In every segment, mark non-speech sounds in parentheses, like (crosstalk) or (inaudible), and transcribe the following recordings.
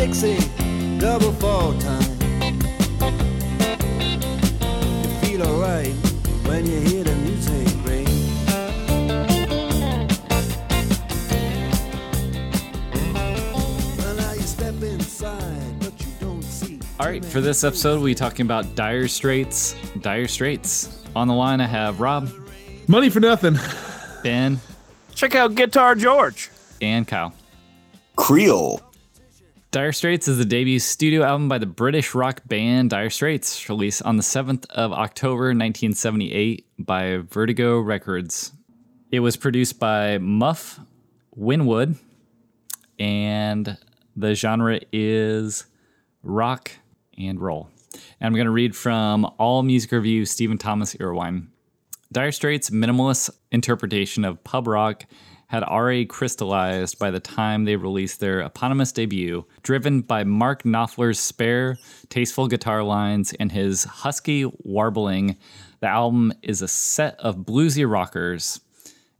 Dixie, double fall time. You feel alright when you hear the music ring. Well, now you step inside, but you don't see. All right, for this episode, we'll be talking about Dire Straits. Dire Straits. On the line, I have Rob, Money for nothing. Ben, Check out Guitar George. and Kyle. Creole. Dire Straits is the debut studio album by the British rock band Dire Straits, released on the 7th of October 1978 by Vertigo Records. It was produced by Muff Winwood, and the genre is rock and roll. And I'm going to read from All Music Review Stephen Thomas Erlewine. Dire Straits' minimalist interpretation of pub rock had already crystallized by the time they released their eponymous debut. Driven by Mark Knopfler's spare, tasteful guitar lines and his husky warbling, the album is a set of bluesy rockers.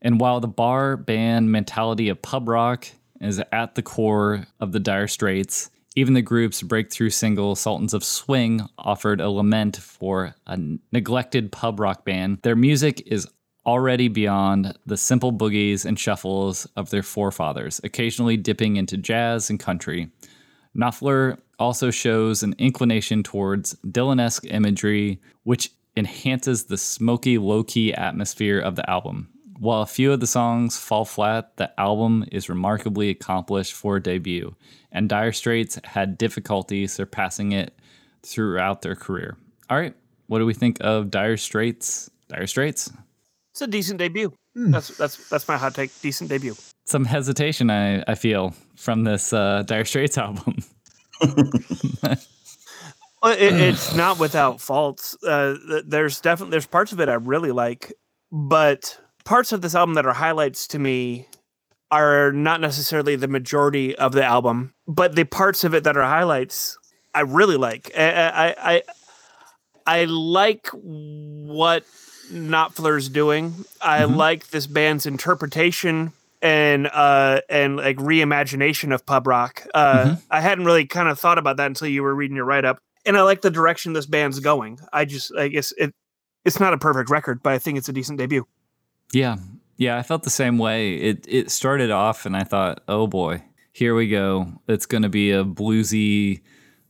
And while the bar band mentality of pub rock is at the core of the Dire Straits, even the group's breakthrough single, Sultans of Swing, offered a lament for a neglected pub rock band. Their music is already beyond the simple boogies and shuffles of their forefathers, occasionally dipping into jazz and country. Knopfler also shows an inclination towards Dylan esque imagery, which enhances the smoky, low key atmosphere of the album. While a few of the songs fall flat, the album is remarkably accomplished for a debut, and Dire Straits had difficulty surpassing it throughout their career. All right, what do we think of Dire Straits? Dire Straits? It's a decent debut. That's that's that's my hot take. Decent debut. Some hesitation, I, I feel, from this uh, Dire Straits (laughs) album. (laughs) It, it's not without faults. Uh, there's definitely there's parts of it I really like, but parts of this album that are highlights to me are not necessarily the majority of the album. But the parts of it that are highlights, I really like. I I I, I like what Knopfler's doing. I like this band's interpretation and uh and like reimagination of pub rock. Uh I hadn't really kind of thought about that until you were reading your write up. And I like the direction this band's going. I just I guess it it's not a perfect record, but I think it's a decent debut. Yeah. Yeah, I felt the same way. It it started off and I thought, "Oh boy, here we go. It's going to be a bluesy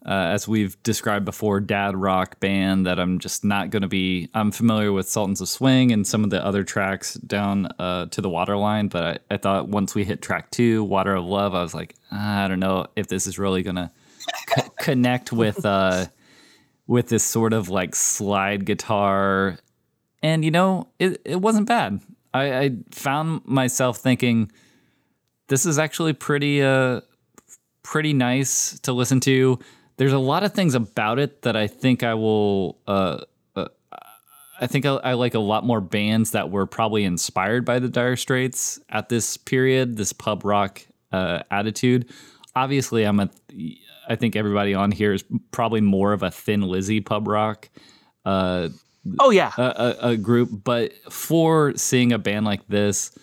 uh, as we've described before, dad rock band that I'm just not going to be. I'm familiar with Sultans of Swing and some of the other tracks down uh, to the Waterline, but I, I thought once we hit track two, Water of Love, I was like, "Ah, I don't know if this is really going (laughs) to connect with uh, with this sort of like slide guitar and you know it, it wasn't bad I, I found myself thinking this is actually pretty uh pretty nice to listen to there's a lot of things about it that i think i will uh, uh i think I, I like a lot more bands that were probably inspired by the dire straits at this period this pub rock uh attitude obviously i'm a i think everybody on here is probably more of a thin lizzy pub rock uh Oh yeah. a, a, a group, but for seeing a band like this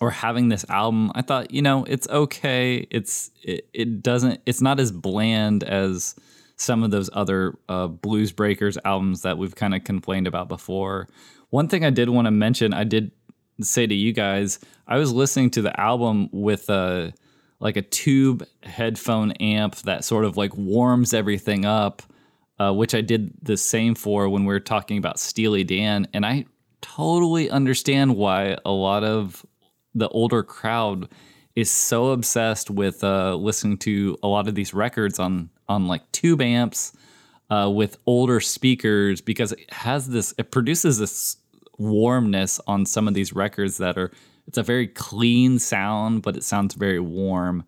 or having this album, I thought, you know, it's okay. It's it, it doesn't it's not as bland as some of those other uh, Blues Breakers albums that we've kind of complained about before. One thing I did want to mention, I did say to you guys, I was listening to the album with a like a tube headphone amp that sort of like warms everything up uh, which I did the same for when we were talking about Steely Dan. And I totally understand why a lot of the older crowd is so obsessed with uh, listening to a lot of these records on on like tube amps uh, with older speakers because it has this it produces this warmness on some of these records that are it's a very clean sound but it sounds very warm.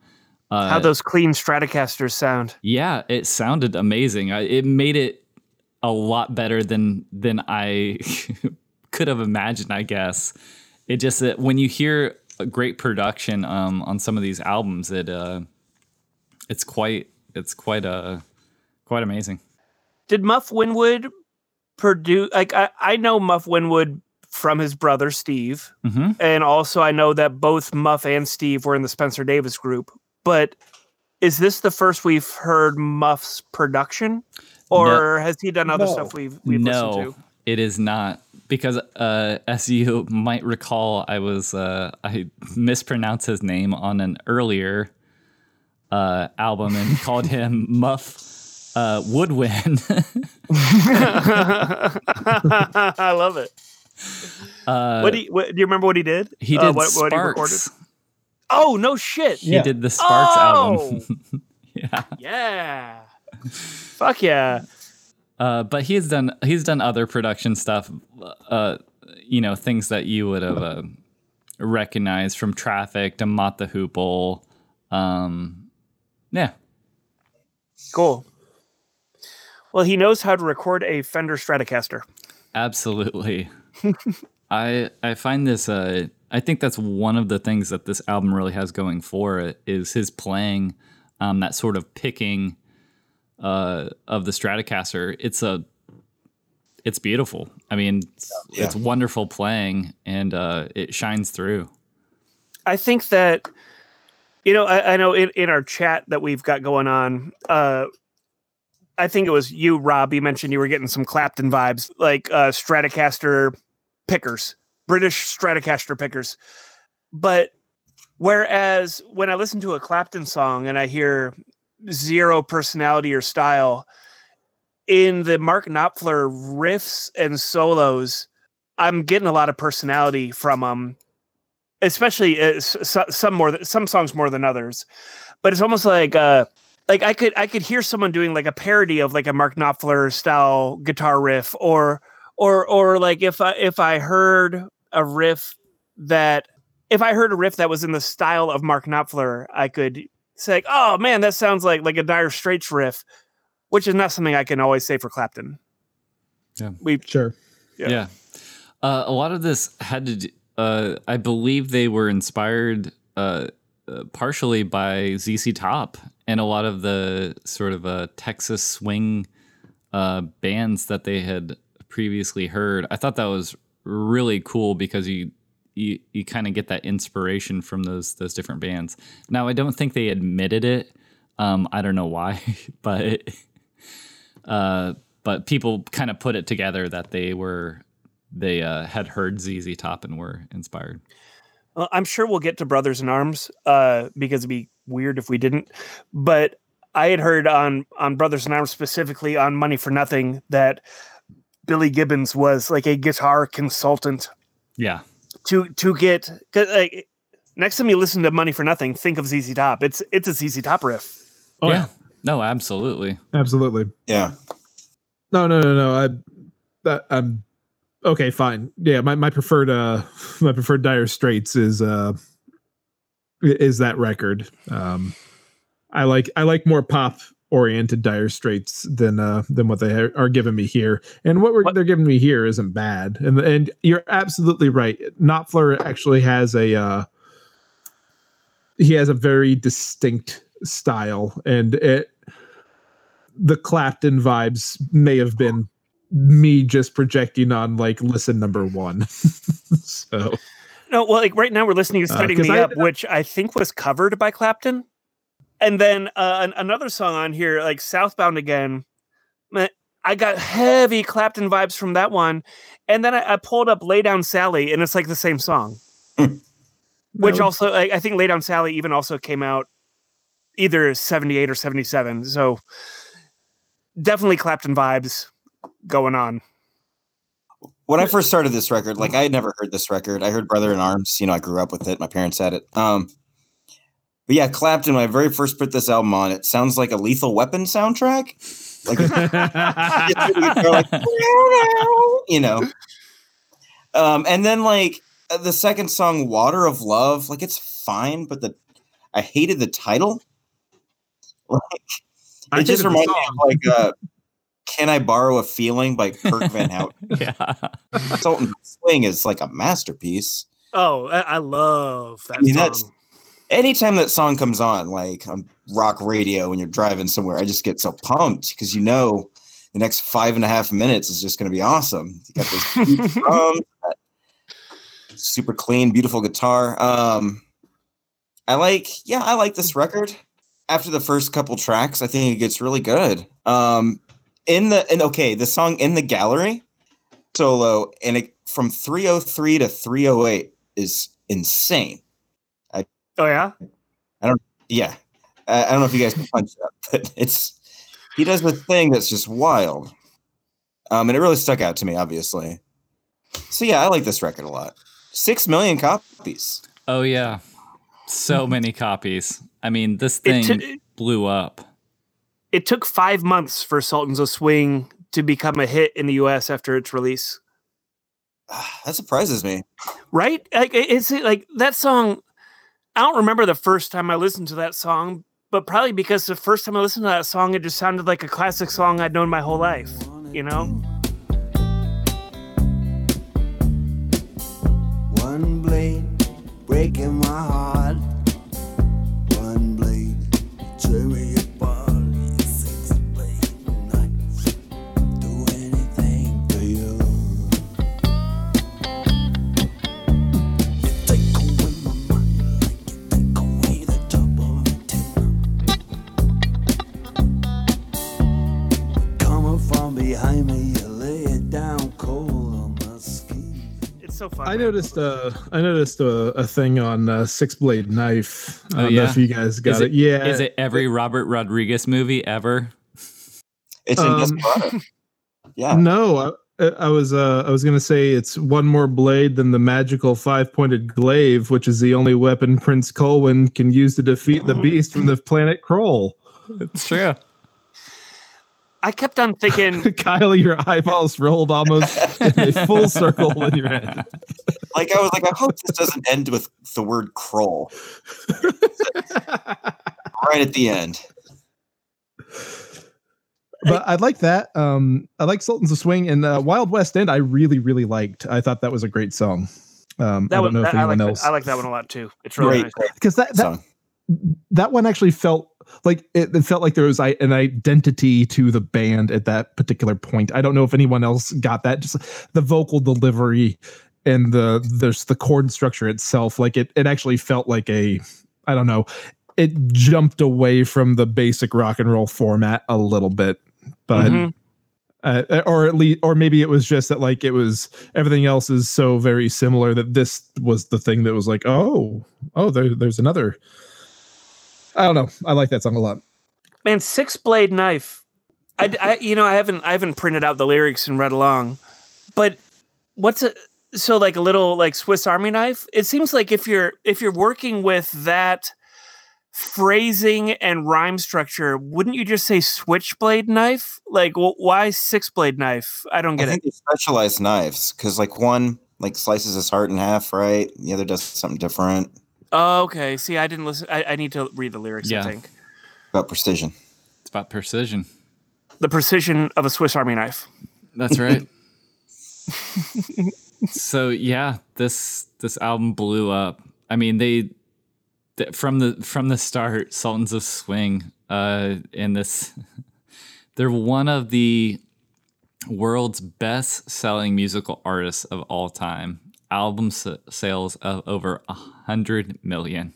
Uh, How those clean Stratocasters sound. yeah it sounded amazing. I, it made it a lot better than than i (laughs) could have imagined i guess it just that when you hear a great production um, on some of these albums it uh it's quite it's quite uh quite amazing Did Muff Winwood produce? Like I, I know Muff Winwood from his brother Steve, hmm and also I know that both Muff and Steve were in the Spencer Davis group. But is this the first we've heard Muff's production, or has he done other No. stuff we've we've listened no to? it is not because uh as you might recall i was uh i mispronounced his name on an earlier uh album and (laughs) called him muff uh woodwind (laughs) I love it. uh What do you, what, do you remember what he did? he Uh, did what, what he recorded? sparks Oh no shit! he Yeah. did the sparks Oh! album (laughs) yeah Yeah. Fuck yeah. Uh, but he's done he's done other production stuff, uh, you know, things that you would have uh, recognized from Traffic to Mott the Hoople. Um, yeah, Cool. Well, he knows how to record a Fender Stratocaster. absolutely. (laughs) I I find this. Uh, I think that's one of the things that this album really has going for it is his playing, um, that sort of picking uh, of the Stratocaster. It's a it's beautiful. I mean, it's, Yeah. it's wonderful playing, and uh, it shines through. I think that, you know, I, I know in, in our chat that we've got going on, uh, I think it was you, Rob. You mentioned you were getting some Clapton vibes, like uh, Stratocaster pickers, British Stratocaster pickers. But whereas when I listen to a Clapton song and I hear zero personality or style, in the Mark Knopfler riffs and solos, I'm getting a lot of personality from them especially uh, s- s- some more some songs more than others. But it's almost like uh like i could i could hear someone doing like a parody of like a mark knopfler style guitar riff or or or like if i if i heard a riff that if i heard a riff that was in the style of mark knopfler i could say like, oh man that sounds like like a dire straits riff which is not something i can always say for clapton Yeah. we Sure. Yeah. Yeah. Uh, a lot of this had to do, uh, I believe they were inspired uh, uh, partially by ZZ Top and a lot of the sort of uh, Texas swing uh, bands that they had previously heard. I thought that was really cool because you you, you kind of get that inspiration from those those different bands. Now I don't think they admitted it. Um, I don't know why, (laughs) but uh, but people kind of put it together that they were they uh, had heard ZZ Top and were inspired. Well, I'm sure we'll get to Brothers in Arms uh, because it'd be weird if we didn't. But I had heard on on Brothers in Arms specifically on Money for Nothing that Billy Gibbons was like a guitar consultant Yeah, to to get like next time you listen to Money for Nothing, think of ZZ Top. It's it's a ZZ Top riff. Oh, yeah, no, absolutely. Absolutely. Yeah. No, no, no, no. I, that, I'm okay. Fine. Yeah, my, my preferred uh (laughs) my preferred Dire Straits is uh is that record. Um, I like I like more pop oriented Dire Straits than uh than what they ha- are giving me here. And what, we're, What- they're giving me here isn't bad. And and you're absolutely right. Knopfler actually has a uh he has a very distinct style and it the Clapton vibes may have been me just projecting on like listen number one. (laughs) so No, well, like right now we're listening to Uh, Me I- Up," which I think was covered by Clapton, and then uh, an- another song on here, like "Southbound Again." I got heavy Clapton vibes from that one, and then I, I pulled up "Lay Down Sally," and it's like the same song. (laughs) Which also, like, I think "Lay Down Sally" even also came out either '78 or '77. So definitely Clapton vibes going on. When I first started this record, like I had never heard this record. I heard Brother in Arms. You know, I grew up with it. My parents had it. Um, But yeah, Clapton. When I very first put this album on, it sounds like a Lethal Weapon soundtrack. Like, (laughs) (laughs) like (laughs) you know. Um, and then like uh, the second song, "Water of Love," like it's fine, but the I hated the title. Like I it just hated reminds me of like uh, "Can I Borrow a Feeling" by Kirk Van Houten. yeah. Sultan Swing is like a masterpiece. Oh, I, I love that I mean, song. that's- Anytime that song comes on, like on rock radio when you're driving somewhere, I just get so pumped because you know the next five and a half minutes is just going to be awesome. You got this (laughs) drum, super clean, beautiful guitar. Um, I like, yeah, I like this record. After the first couple tracks, I think it gets really good. Um, in the and okay, the song in the gallery solo and it from 303 to 308 is insane. Oh yeah, I don't. Yeah. I, I don't know if you guys can punch that, (laughs) but it's he does the thing that's just wild. Um, and it really stuck out to me, obviously. So yeah, I like this record a lot. Six million copies. Oh yeah. So many copies. I mean, this thing t- blew up. it took five months for Sultans of Swing to become a hit in the U.S. after its release. (sighs) That surprises me. Right? Like it's like that song. I don't remember the first time I listened to that song, but probably because the first time I listened to that song, it just sounded like a classic song I'd known my whole life. You know? One blade breaking my heart. One blade tear noticed uh I noticed a, a thing on uh, Six Blade Knife. I Oh, don't know yeah? if you guys got it. it- Yeah. Is it every Robert Rodriguez movie ever? It's in Um, Desperado. Yeah. (laughs) No, I, I was uh I was gonna say it's one more blade than the magical five pointed glaive, which is the only weapon Prince Colwyn can use to defeat the beast from the planet Krull. It's true. I kept on thinking, (laughs) Kyle, your eyeballs rolled almost in a full (laughs) circle in your head. Like I was like, I hope this doesn't end with the word "crawl" right at the end. But I like that. Um, I like Sultans of Swing and uh, Wild West End. I really, really liked. I thought that was a great song. Um, that I don't one, know if that, I, like anyone that, else I like that one a lot too. It's really Great, nice. because that that song. that one actually felt like it, it felt like there was i- an identity to the band at that particular point. I don't know if anyone else got that. Just the vocal delivery and the there's the chord structure itself. Like it it actually felt like a I don't know. It jumped away from the basic rock and roll format a little bit, but Mhm. uh, or at least or maybe it was just that like it was everything else is so very similar that this was the thing that was like oh oh there, there's another i don't know i like that song a lot Man, six blade knife. I, I, you know, I haven't, I haven't printed out the lyrics and read along, but what's a so like a little like Swiss Army knife? It seems like if you're if you're working with that phrasing and rhyme structure, wouldn't you just say switchblade knife? Like, wh- why six blade knife? I don't I get it. think they specialize knives because like one like slices his heart in half, right? The other does something different Oh, okay. See, I didn't listen. I, I need to read the lyrics. Yeah. I think about precision. It's about precision. the precision of a Swiss Army knife. That's right. (laughs) so yeah, this this album blew up. I mean, they th- from the from the start, Sultans of Swing, uh, in this, (laughs) they're one of the world's best selling musical artists of all time. Album s- sales of over a hundred million.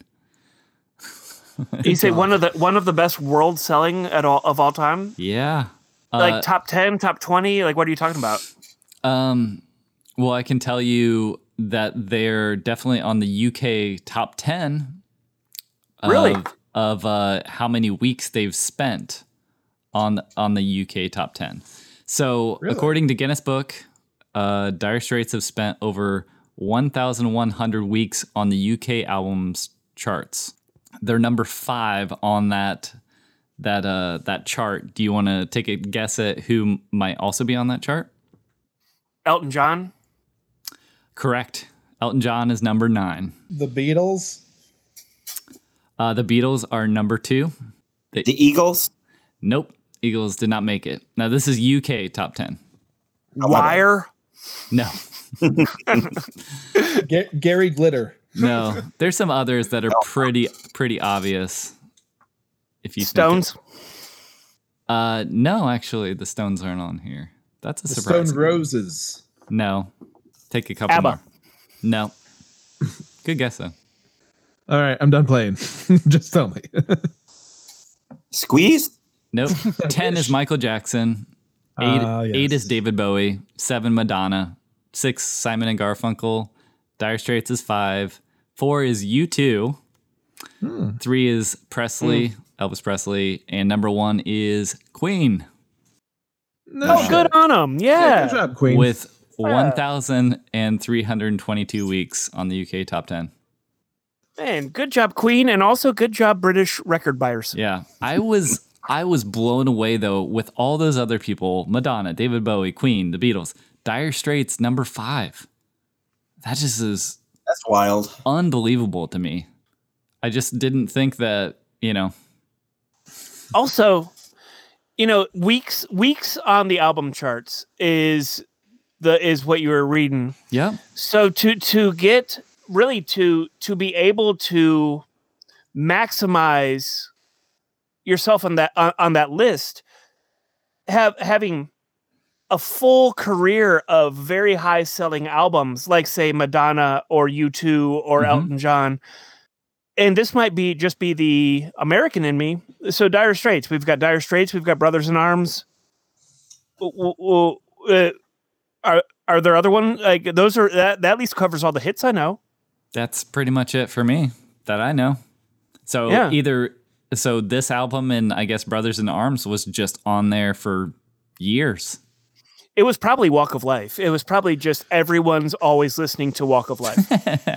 You say (laughs) one of the one of the best world selling at all of all time? Yeah. Like Uh, top ten, top twenty? Like what are you talking about? Um, well, I can tell you that they're definitely on the UK top 10 Really? of, of uh, how many weeks they've spent on on the UK top 10. So, Really? according to Guinness Book, uh, Dire Straits have spent over 1,100 weeks on the UK albums charts. They're number five on that that uh that chart. Do you want to take a guess at who might also be on that chart? Elton John. Correct. Elton John is number nine. The Beatles. Uh, the Beatles are number two. The Eagles. Nope. Eagles did not make it. Now this is UK top ten. Wire. No, (laughs) Ga- Gary Glitter. no. There's some others that are pretty pretty obvious. If you Stones. Uh, no, actually, the Stones aren't on here. That's a The surprise. Stone Roses. No, take a couple ABBA. more. No, (laughs) good guess though. All right, I'm done playing. (laughs) Just tell me. Squeeze. Nope. (laughs) Ten is Michael Jackson. Eight, Ah, eight is David Bowie. Seven Madonna. Six Simon and Garfunkel. Dire Straits is five. Four is U two. Hmm. Three is Presley, Elvis Presley, and number one is Queen No Oh, shit. good on them. Yeah, Yeah. good job, Queen. with one thousand and three hundred twenty-two weeks on the UK top ten. Man, good job, Queen, and also good job, British record buyers. Yeah, I was I was blown away though with all those other people: Madonna, David Bowie, Queen, the Beatles, Dire Straits, number five. That just is That's wild. unbelievable to me. I just didn't think that you know. Also, you know, weeks weeks on the album charts is the is what you were reading. Yeah, So to to get really to to be able to maximize yourself on that on, on that list, have having a full career of very high selling albums like say Madonna or U2 or Mhm. Elton John. And this might be just be the American in me. So Dire Straits, we've got Dire Straits, we've got Brothers in Arms. Uh, are are there other ones like those are that, that at least covers all the hits I know. that's pretty much it for me that I know. So Yeah. either so this album and I guess Brothers in Arms was just on there for years. It was probably Walk of Life. It was probably just everyone's always listening to Walk of Life.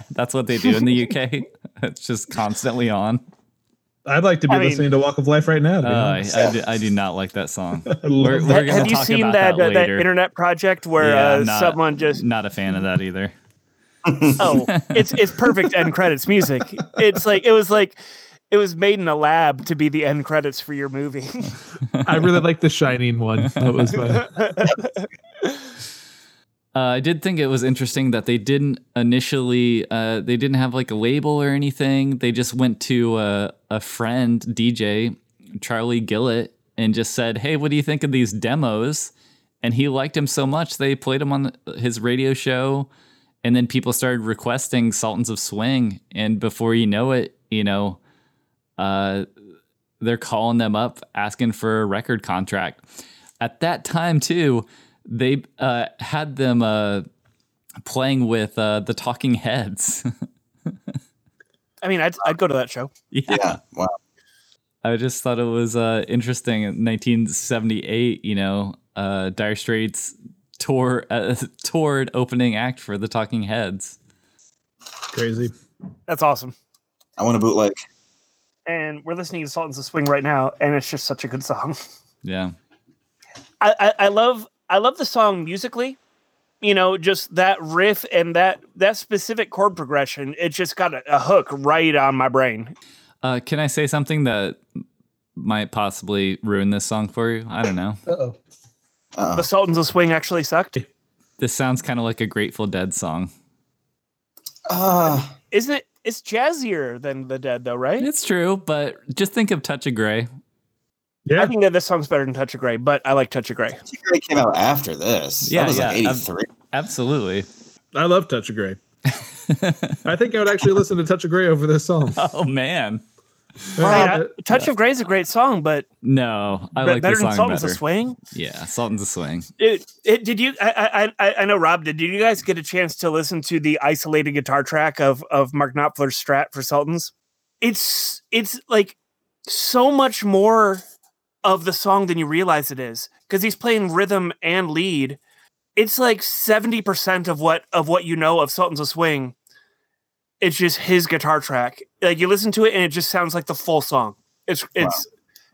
(laughs) That's what they do in the UK. (laughs) it's just constantly on. I'd like to be I mean- listening to Walk of Life right now. To be Uh, I, honest. I, do, I do not like that song. (laughs) We're, love we're Have you talk seen about that that, uh, that internet project where Yeah, uh, not- someone just Not a fan of that either. (laughs) oh it's it's perfect end credits music. It's like it was like it was made in a lab to be the end credits for your movie. I really (laughs) like the Shining one. That was my, Uh, I did think it was interesting that they didn't initially, uh, they didn't have like a label or anything. They just went to uh, a friend, DJ Charlie Gillett, and just said, "Hey, what do you think of these demos?" And he liked him so much they played him on his radio show, and then people started requesting Sultans of Swing, and before you know it, you know, uh, they're calling them up asking for a record contract. At that time, too, they uh, had them uh, playing with uh, the Talking Heads. (laughs) I mean, I'd, I'd go to that show. yeah. Yeah. Wow. I just thought it was uh, interesting. In 1978, you know, uh, Dire Straits tour uh, (laughs) toured opening act for the Talking Heads. crazy. That's awesome. I want a bootleg. And we're listening to Sultans of Swing right now, and it's just such a good song. Yeah, I, I, I love I love the song musically. You know, just that riff and that that specific chord progression. It just got a, a hook right on my brain. uh, can I say something that might possibly ruin this song for you? I don't know. Uh-oh. Uh, The Sultans of Swing actually sucked. This sounds kind of like a Grateful Dead song. uh, Isn't it? It's jazzier than the Dead, though, right? It's true, but just think of Touch of Grey. I think that this song's better than Touch of Grey, but I like Touch of Grey. Secret came out after this. Yeah, that was yeah, like 83. Absolutely. I love Touch of Grey. (laughs) I think I would actually listen to Touch of Grey over this song. (laughs) Oh man. Right, I- Touch of Grey is a great song, but No, I like better the than song Sultans better. of Swing. Yeah, Sultans of Swing. It, it, did you? I, I I I know Rob. Did you guys get a chance to listen to the isolated guitar track of of Mark Knopfler's Strat for Sultans? It's it's like so much more of the song than you realize it is because he's playing rhythm and lead. It's like seventy percent of what of what you know of Sultans of Swing it's just his guitar track. Like you listen to it and it just sounds like the full song. It's it's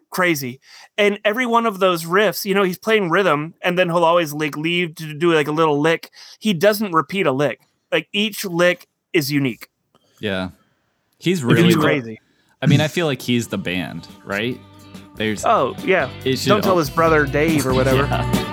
crazy. And every one of those riffs, you know, he's playing rhythm and then he'll always like leave to do like a little lick. He doesn't repeat a lick. Like each lick is unique. Yeah. He's really crazy. I mean, I feel like he's the band, right? There's Oh yeah. Don't tell his brother Dave or whatever. (laughs) Yeah.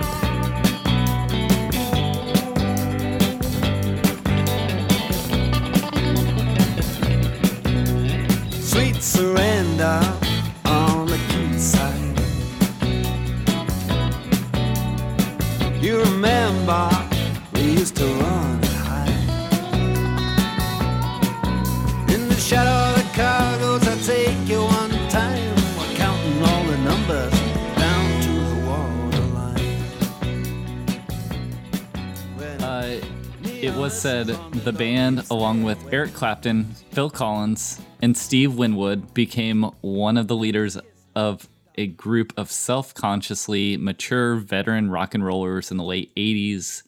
Said the band, along with Eric Clapton, Phil Collins, and Steve Winwood, became one of the leaders of a group of self consciously mature veteran rock and rollers in the late 80s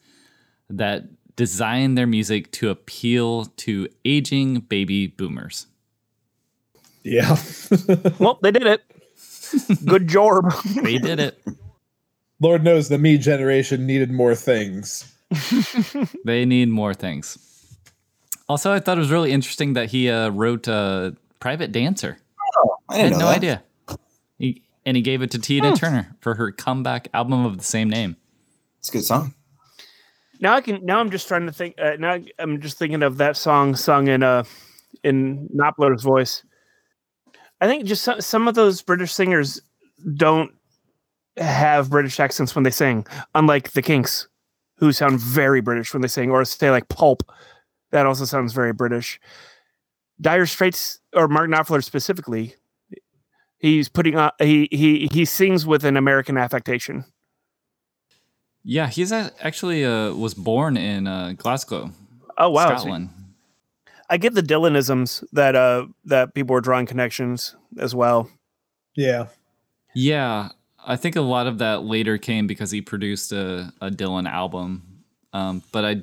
that designed their music to appeal to aging baby boomers. Yeah. (laughs) Well, they did it. Good job. They did it. Lord knows the me generation needed more things. They need more things. Also, I thought it was really interesting that he uh, wrote uh, Private Dancer. I I didn't had know no that. idea. He, and he gave it to Tina Turner for her comeback album of the same name. It's a good song. now I can. Now I'm just trying to think. Uh, now I'm just thinking of that song sung in uh in Knopfler's voice. I think just some, some of those British singers don't have British accents when they sing, unlike the Kinks, who sound very British when they sing, or say like Pulp, that also sounds very British. Dire Straits or Mark Knopfler specifically, he's putting on he he he sings with an American affectation. Yeah, he's actually uh, was born in uh, Glasgow, Oh wow, so Scotland. I get the Dylanisms that uh that people are drawing connections as well. Yeah. Yeah, I think a lot of that later came because he produced a, a Dylan album. Um, but I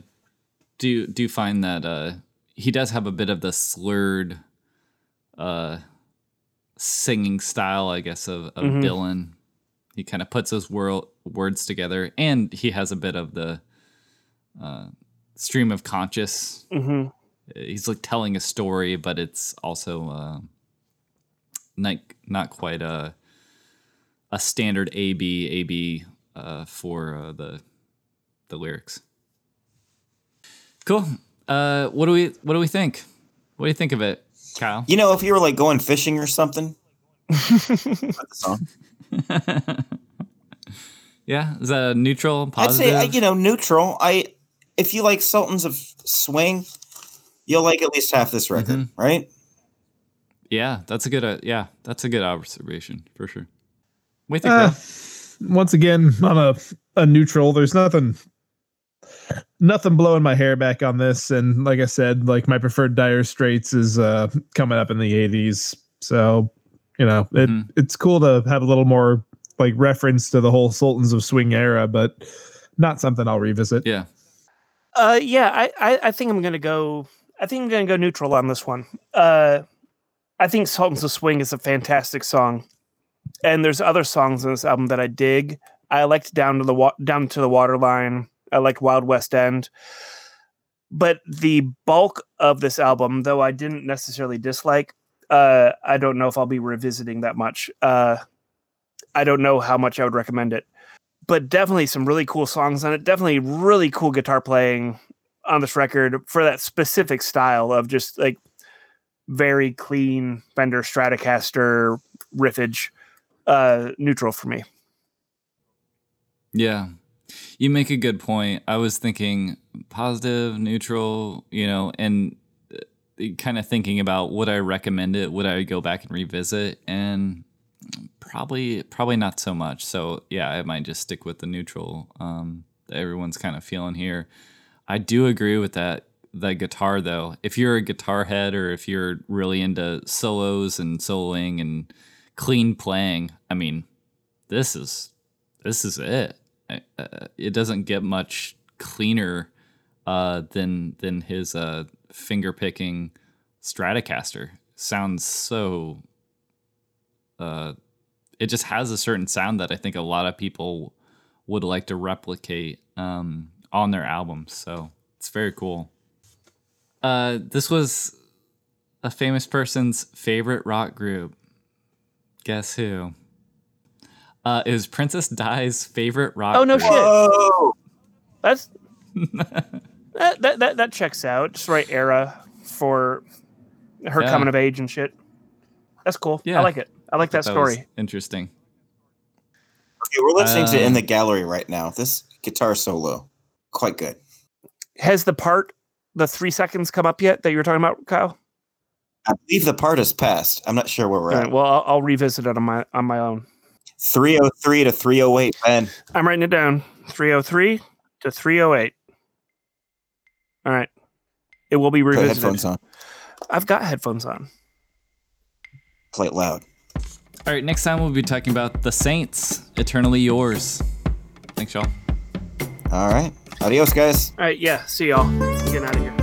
do do find that uh, he does have a bit of the slurred uh, singing style, I guess, of, of Mhm. Dylan. He kind of puts those wor- words together, and he has a bit of the uh, stream of conscious hmm he's like telling a story, but it's also uh, not not quite a a standard A B A B uh, for uh, the the lyrics. Cool. Uh, what do we what do we think? What do you think of it, Kyle? You know, if you were like going fishing or something, put the song. Yeah, is that a neutral I'd say uh, you know neutral. I if you like Sultans of Swing, you'll like at least half this record, Mm-hmm. right? yeah, that's a good uh, yeah, that's a good observation for sure. What think? Uh, once again, on a a neutral. There's nothing nothing blowing my hair back on this. And like I said, like my preferred Dire Straits is uh coming up in the 80s. So, you know, it Mhm. it's cool to have a little more like reference to the whole Sultans of Swing era, but not something I'll revisit. Yeah. Uh, yeah, I, I I think I'm gonna go. I think I'm gonna go neutral on this one. Uh, I think Sultans of Swing is a fantastic song, and there's other songs on this album that I dig. I liked Down to the Wa- Down to the Waterline. I like Wild West End. But the bulk of this album, though I didn't necessarily dislike, uh, I don't know if I'll be revisiting that much. Uh, I don't know how much I would recommend it but definitely some really cool songs on it. Definitely really cool guitar playing on this record for that specific style of just like very clean Fender Stratocaster riffage. Uh, neutral for me. Yeah. You make a good point. I was thinking positive, neutral, you know, and kind of thinking about would I recommend it? Would I go back and revisit? And probably probably not so much. So yeah, I might just stick with the neutral um, that everyone's kind of feeling here. I do agree with that That guitar though. If you're a guitar head or if you're really into solos and soloing and clean playing, I mean, this is this is it. Uh, it doesn't get much cleaner uh, than than his uh, finger picking Stratocaster sounds so. Uh, it just has a certain sound that I think a lot of people would like to replicate um, on their albums. So it's very cool. Uh, this was a famous person's favorite rock group. Guess who? Uh, it was Princess Di's favorite rock. Oh, no group. shit. Oh, That's (laughs) that, that that that checks out. Just right era for her Yeah. coming of age and shit. That's cool. Yeah. I like it. I like that, That story. interesting. okay, we're listening to In Um, the Gallery right now. This guitar solo, quite good. Has the part the three seconds come up yet that you were talking about, Kyle? I believe the part is passed. I'm not sure where we're All at. right, well, I'll, I'll revisit it on my on my own. 303 to 308, Ben. I'm writing it down. 303 to 308. All right. It will be Put revisited. headphones on. I've got headphones on. Play it loud. All right, next time we'll be talking about The Saints, Eternally Yours. Thanks, y'all. All right. Adios, guys. All right, yeah. See y'all. I'm getting out of here.